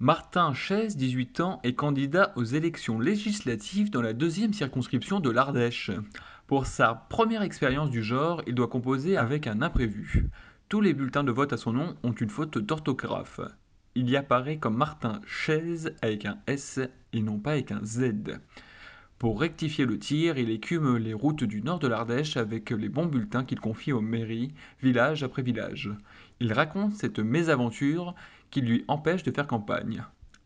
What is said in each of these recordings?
Martin Chaise, 18 ans, est candidat aux élections législatives dans la deuxième circonscription de l'Ardèche. Pour sa première expérience du genre, il doit composer avec un imprévu. Tous les bulletins de vote à son nom ont une faute d'orthographe. Il y apparaît comme Martin Chaise avec un S et non pas avec un Z. Pour rectifier le tir, il écume les routes du nord de l'Ardèche avec les bons bulletins qu'il confie aux mairies, village après village. Il raconte cette mésaventure qui lui empêche de faire campagne.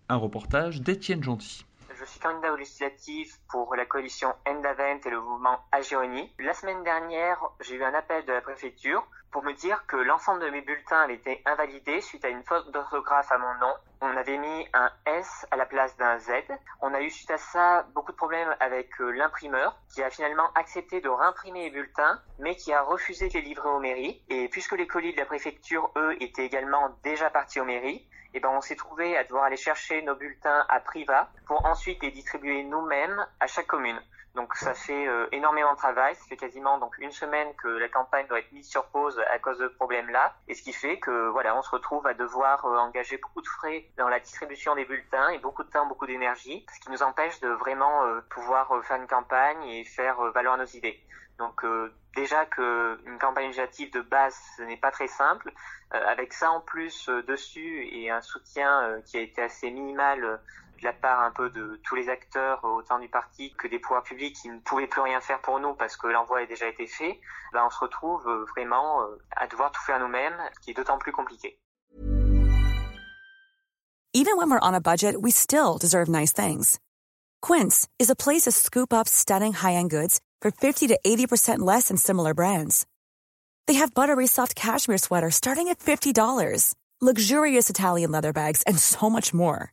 Un reportage d'Étienne Gentil. Suis candidat aux législatives pour la coalition Endavent et le mouvement Agironi. La semaine dernière, j'ai eu un appel de la préfecture pour me dire que l'ensemble de mes bulletins avaient été invalidés suite à une faute d'orthographe à mon nom. On avait mis un S à la place d'un Z. On a eu suite à ça beaucoup de problèmes avec euh, l'imprimeur qui a finalement accepté de réimprimer les bulletins mais qui a refusé de les livrer aux mairies. Et puisque les colis de la préfecture, eux, étaient également déjà partis aux mairies, et ben on s'est trouvé à devoir aller chercher nos bulletins à Priva pour ensuite les distribuer nous-mêmes à chaque commune. Donc ça fait euh, énormément de travail, ça fait quasiment donc une semaine que la campagne doit être mise sur pause à cause de ce problème-là, et ce qui fait que voilà, on se retrouve à devoir euh, engager beaucoup de frais dans la distribution des bulletins et beaucoup de temps, beaucoup d'énergie, ce qui nous empêche de vraiment euh, pouvoir faire une campagne et faire valoir nos idées. Donc déjà que une campagne législative de base ce n'est pas très simple, avec ça en plus dessus et un soutien qui a été assez minimal de la part un peu de tous les acteurs, autant du parti que des pouvoirs publics qui ne pouvaient plus rien faire pour nous parce que l'envoi a déjà été fait, ben on se retrouve vraiment à devoir tout faire nous-mêmes, ce qui est d'autant plus compliqué. Even when we're on a budget, we still deserve nice things. Quince is a place to scoop up stunning high-end goods for 50 to 80% less than similar brands. They have buttery soft cashmere sweaters starting at $50, luxurious Italian leather bags, and so much more.